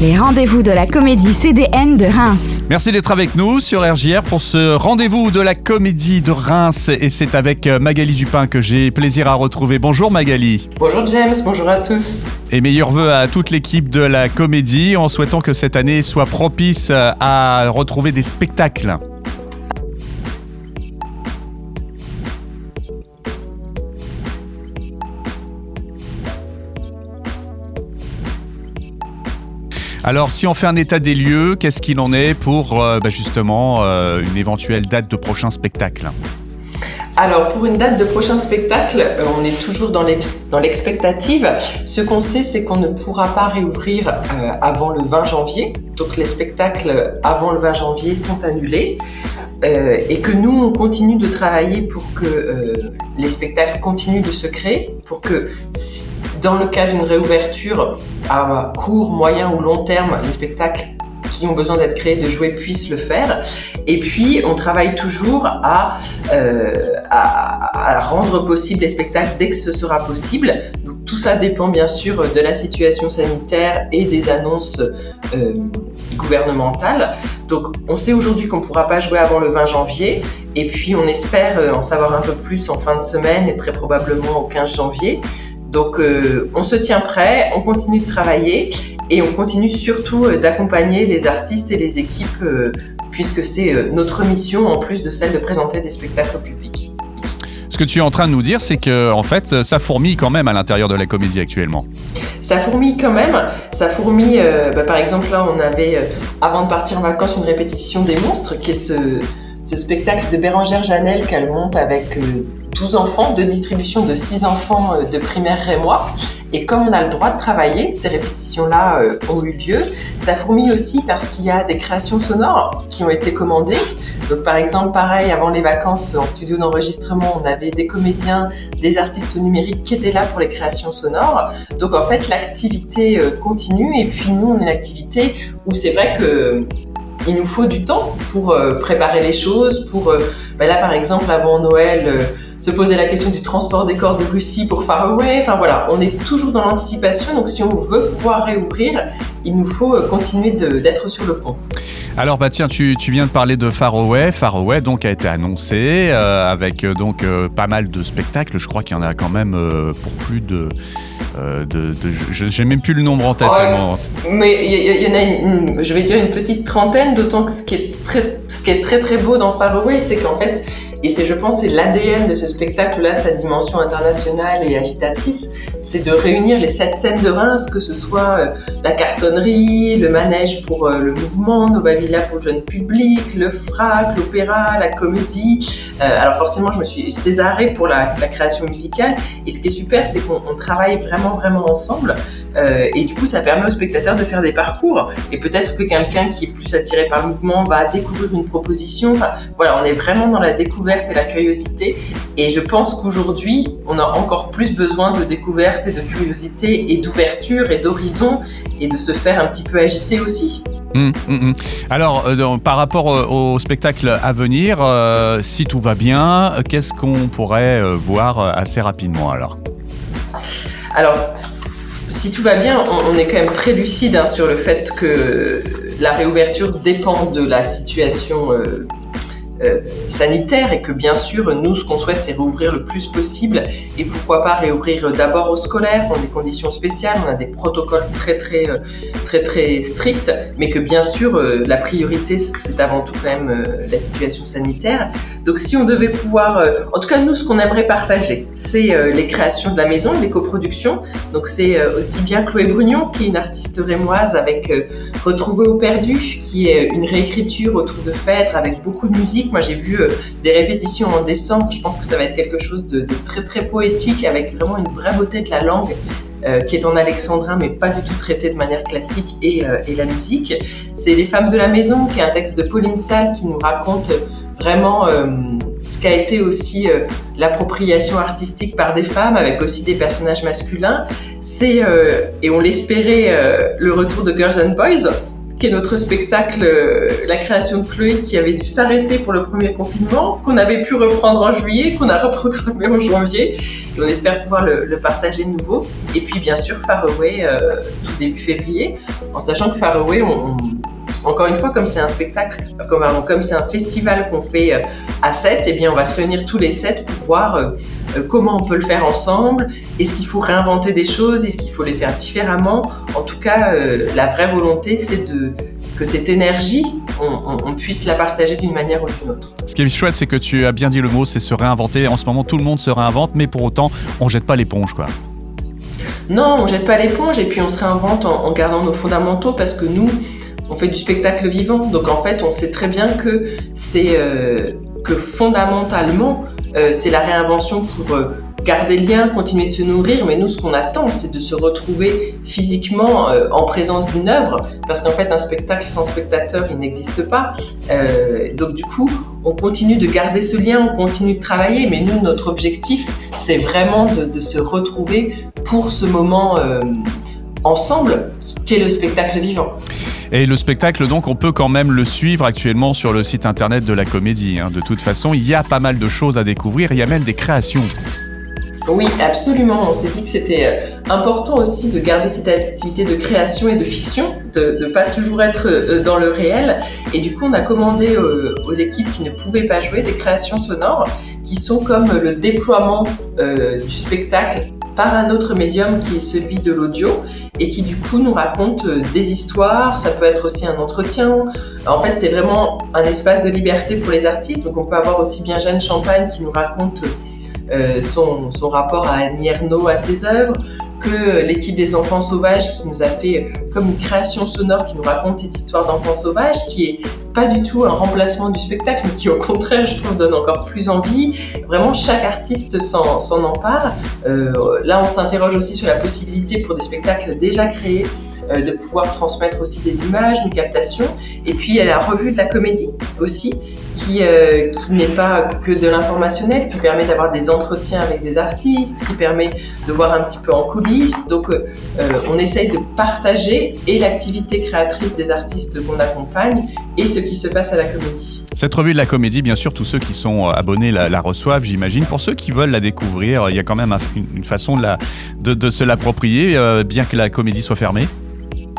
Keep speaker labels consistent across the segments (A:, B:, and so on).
A: Les rendez-vous de la comédie CDN de Reims.
B: Merci d'être avec nous sur RJR pour ce rendez-vous de la comédie de Reims. Et c'est avec euh, Magali Dupin que j'ai plaisir à retrouver. Bonjour Magali.
C: Bonjour James, bonjour à tous.
B: Et meilleurs voeux à toute l'équipe de la comédie en souhaitant que cette année soit propice euh, à retrouver des spectacles. Alors, si on fait un état des lieux, qu'est-ce qu'il en est pour euh, bah, justement euh, une éventuelle date de prochain spectacle?
C: Alors, pour une date de prochain spectacle, euh, on est toujours dans l'expectative. Ce qu'on sait, c'est qu'on ne pourra pas réouvrir avant le 20 janvier. Donc, les spectacles avant le 20 janvier sont annulés. et que nous, on continue de travailler pour que les spectacles continuent de se créer, pour que dans le cas d'une réouverture à court, moyen ou long terme, les spectacles qui ont besoin d'être créés, de jouer, puissent le faire. Et puis, on travaille toujours à, euh, à, rendre possible les spectacles dès que ce sera possible. Donc, tout ça dépend bien sûr de la situation sanitaire et des annonces euh, gouvernementales. Donc, on sait aujourd'hui qu'on ne pourra pas jouer avant le 20 janvier. Et puis, on espère euh, en savoir un peu plus en fin de semaine et très probablement au 15 janvier. Donc euh, on se tient prêt, on continue de travailler et on continue surtout euh, d'accompagner les artistes et les équipes euh, puisque c'est notre mission en plus de celle de présenter des spectacles au public.
B: Ce que tu es en train de nous dire, c'est que en fait, ça fourmille quand même à l'intérieur de la comédie actuellement.
C: Ça fourmille quand même. Ça fourmille. Bah, par exemple, là, on avait avant de partir en vacances une répétition des monstres, qui est ce, ce spectacle de Bérangère Janel qu'elle monte avec 12 enfants, de distribution de 6 enfants euh, de primaire rémois. Et comme on a le droit de travailler, ces répétitions-là euh, ont eu lieu. Ça fourmille aussi parce qu'il y a des créations sonores qui ont été commandées. Donc par exemple, pareil, avant les vacances en studio d'enregistrement, on avait des comédiens, des artistes numériques qui étaient là pour les créations sonores. Donc en fait, l'activité euh, continue. Et puis nous, on a une activité où c'est vrai que il nous faut du temps pour préparer les choses, pour ben là par exemple avant Noël se poser la question du transport des corps de Russie pour Far Away. Enfin voilà, on est toujours dans l'anticipation. Donc si on veut pouvoir réouvrir, il nous faut euh, continuer d'être sur le pont.
B: Alors bah tiens, tu, viens de parler de Far Away. Far Away donc a été annoncé euh, avec euh, donc pas mal de spectacles. Je crois qu'il y en a quand même pour plus de de, je n'ai même plus le nombre en tête.
C: mais il y, en a, une, je vais dire une petite trentaine. D'autant que ce qui est très, ce qui est très très beau dans Far Away, c'est qu'en fait et c'est, je pense, c'est l'ADN de ce spectacle-là, de sa dimension internationale et agitatrice, c'est de réunir les sept scènes de Reims, que ce soit euh, la cartonnerie, le manège pour euh, le mouvement, Nova Villa pour le jeune public, le frac, l'opéra, la comédie. Euh, alors forcément, je me suis césarée pour la, la, création musicale. Et ce qui est super, c'est qu'on travaille vraiment, vraiment ensemble. Euh, et du coup, ça permet aux spectateurs de faire des parcours. Et peut-être que quelqu'un qui est plus attiré par le mouvement va découvrir une proposition. Enfin, voilà, on est vraiment dans la découverte et la curiosité. Et je pense qu'aujourd'hui, on a encore plus besoin de découverte et de curiosité et d'ouverture et d'horizon et de se faire un petit peu agiter aussi.
B: Hum, hum, hum. Alors, euh, par rapport au, spectacle à venir, euh, si tout va bien, qu'est-ce qu'on pourrait voir assez rapidement alors?
C: Alors, si tout va bien, on, est quand même très lucide hein, sur le fait que la réouverture dépend de la situation euh, euh, sanitaire et que bien sûr, nous, ce qu'on souhaite, c'est réouvrir le plus possible et pourquoi pas réouvrir d'abord aux scolaires dans des conditions spéciales. On a des protocoles très très euh, très très stricts, mais que bien sûr, euh, la priorité, c'est avant tout quand même la situation sanitaire. Donc, si on devait pouvoir, en tout cas, nous, ce qu'on aimerait partager, c'est les créations de la maison, les coproductions. Donc, c'est aussi bien Chloé Brugnon, qui est une artiste rémoise avec Retrouver au perdu, qui est une réécriture autour de Phèdre avec beaucoup de musique moi, j'ai vu euh, des répétitions en décembre. Je pense que ça va être quelque chose de, très très poétique avec vraiment une vraie beauté de la langue. Euh, qui est en alexandrin mais pas du tout traité de manière classique et, euh, et la musique. C'est Les femmes de la maison qui est un texte de Pauline Salle qui nous raconte vraiment ce qu'a été aussi l'appropriation artistique par des femmes avec aussi des personnages masculins. C'est, et on l'espérait, le retour de Girls and Boys qui est notre spectacle, la création de Chloé, qui avait dû s'arrêter pour le premier confinement, qu'on avait pu reprendre en juillet, qu'on a reprogrammé en janvier, et on espère pouvoir le, partager de nouveau. Et puis bien sûr Faraway tout début février, en sachant que Faraway, on encore une fois, comme c'est un spectacle, comme, comme c'est un festival qu'on fait euh, à 7, eh bien, on va se réunir tous les 7 pour voir euh, euh, comment on peut le faire ensemble. Est-ce qu'il faut réinventer des choses? Est-ce qu'il faut les faire différemment? En tout cas, la vraie volonté, c'est de que cette énergie, on, puisse la partager d'une manière ou d'une autre.
B: Ce qui est chouette, c'est que tu as bien dit le mot, c'est se réinventer. En ce moment, tout le monde se réinvente, mais pour autant, on jette pas l'éponge, quoi.
C: Non, on jette pas l'éponge et puis on se réinvente en gardant nos fondamentaux parce que nous, on fait du spectacle vivant. Donc en fait, on sait très bien que c'est euh, que fondamentalement, euh, c'est la réinvention pour euh, garder le lien, continuer de se nourrir. Mais nous, ce qu'on attend, c'est de se retrouver physiquement en présence d'une œuvre, parce qu'en fait, un spectacle sans spectateur, il n'existe pas. donc du coup, on continue de garder ce lien, on continue de travailler. Mais nous, notre objectif, c'est vraiment de, de, se retrouver pour ce moment ensemble, qu'est le spectacle vivant.
B: Et le spectacle, donc, on peut quand même le suivre actuellement sur le site internet de la comédie. Hein. De toute façon, il y a pas mal de choses à découvrir, il y a même des créations.
C: Oui, absolument. On s'est dit que c'était euh, important aussi de garder cette activité de création et de fiction, de ne pas toujours être euh, dans le réel. Et du coup, on a commandé euh, aux équipes qui ne pouvaient pas jouer des créations sonores qui sont comme le déploiement du spectacle par un autre médium qui est celui de l'audio et qui du coup nous raconte euh, des histoires, ça peut être aussi un entretien. En fait, c'est vraiment un espace de liberté pour les artistes. Donc on peut avoir aussi bien Jeanne Champagne qui nous raconte euh, son, son, rapport à Annie à ses œuvres, que l'équipe des enfants sauvages qui nous a fait euh, comme une création sonore qui nous raconte cette histoire d'enfants sauvages qui est pas du tout un remplacement du spectacle mais qui au contraire je trouve donne encore plus envie vraiment chaque artiste s'en empare euh, là on s'interroge aussi sur la possibilité pour des spectacles déjà créés de pouvoir transmettre aussi des images, une captation. Et puis il y a la revue de la comédie aussi, qui, euh, qui n'est pas que de l'informationnel, qui permet d'avoir des entretiens avec des artistes, qui permet de voir un petit peu en coulisses. Donc euh, on essaye de partager et l'activité créatrice des artistes qu'on accompagne et ce qui se passe à la comédie.
B: Cette revue de la comédie, bien sûr, tous ceux qui sont abonnés la, reçoivent, j'imagine. Pour ceux qui veulent la découvrir, il y a quand même une, façon de, la, de, de se l'approprier, bien que la comédie soit fermée?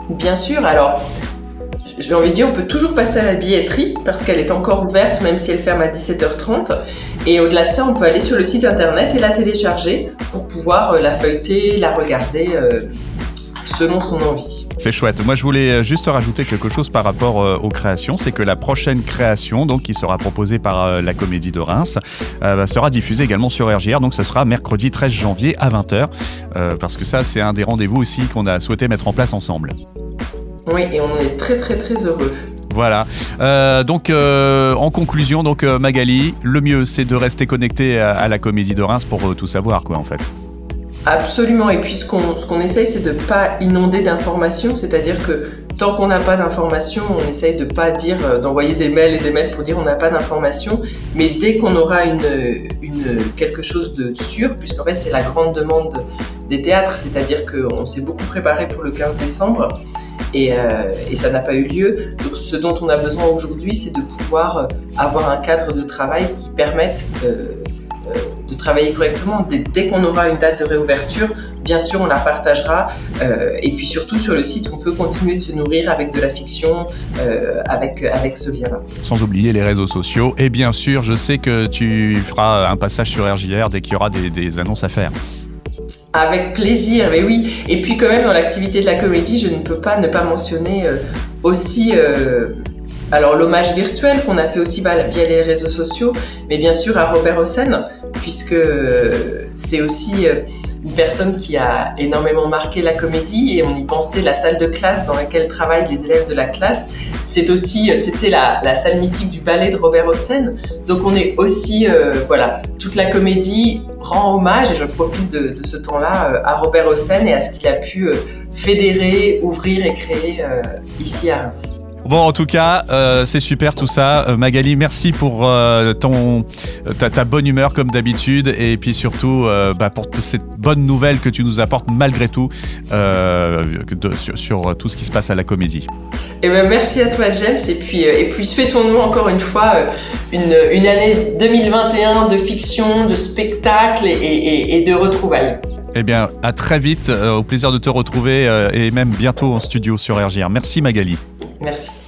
C: Bien sûr, alors j'ai envie de dire, on peut toujours passer à la billetterie parce qu'elle est encore ouverte même si elle ferme à 17h30. Et au-delà de ça, on peut aller sur le site internet et la télécharger pour pouvoir euh, la feuilleter, la regarder euh, selon son envie.
B: C'est chouette. Moi, je voulais euh, juste rajouter quelque chose par rapport aux créations. C'est que la prochaine création, donc qui sera proposée par la Comédie de Reims, bah, sera diffusée également sur RGR. Donc, ce sera mercredi 13 janvier à 20h. parce que ça, c'est un des rendez-vous aussi qu'on a souhaité mettre en place ensemble.
C: Oui, et on est très très très heureux.
B: Voilà. Euh, donc, euh, en conclusion, donc euh, Magali, le mieux c'est de rester connecté à, la Comédie de Reims pour tout savoir, quoi, en fait.
C: Absolument. Et puis, ce qu'on essaye, c'est de ne pas inonder d'informations, c'est-à-dire que tant qu'on n'a pas d'informations, on essaye de pas dire, d'envoyer des mails et des mails pour dire on n'a pas d'informations. Mais dès qu'on aura une, une, quelque chose de sûr, puisqu'en fait c'est la grande demande des théâtres, c'est-à-dire qu'on s'est beaucoup préparé pour le 15 décembre. Euh, et, ça n'a pas eu lieu. Donc ce dont on a besoin aujourd'hui, c'est de pouvoir euh, avoir un cadre de travail qui permette euh, de travailler correctement. Dès, qu'on aura une date de réouverture, bien sûr, on la partagera. et puis surtout sur le site, on peut continuer de se nourrir avec de la fiction, avec, avec ce lien-là.
B: Sans oublier les réseaux sociaux. Et bien sûr, je sais que tu feras un passage sur RJR dès qu'il y aura des annonces à faire.
C: Avec plaisir, mais oui. Et puis quand même dans l'activité de la comédie, je ne peux pas ne pas mentionner euh, aussi euh, alors l'hommage virtuel qu'on a fait aussi via les réseaux sociaux, mais bien sûr à Robert Hossein, puisque euh, c'est aussi une personne qui a énormément marqué la comédie et on y pensait la salle de classe dans laquelle travaillent les élèves de la classe. C'est aussi, c'était la, salle mythique du ballet de Robert Hossein. Donc on est aussi, voilà, toute la comédie rend hommage, et je profite de, ce temps-là, euh, à Robert Hossein et à ce qu'il a pu euh, fédérer, ouvrir et créer euh, ici à Reims.
B: Bon, en tout cas, euh, c'est super tout ça. Euh, Magali, merci pour euh, ton, ta, bonne humeur comme d'habitude et puis surtout bah, pour cette bonne nouvelle que tu nous apportes malgré tout sur, tout ce qui se passe à la comédie.
C: Eh ben, merci à toi James et puis, et puis souhaitons-nous encore une fois une, une, année 2021 de fiction, de spectacle et, et de retrouvailles.
B: Eh bien, à très vite. au plaisir de te retrouver et même bientôt en studio sur RGR. Merci Magali.
C: Merci.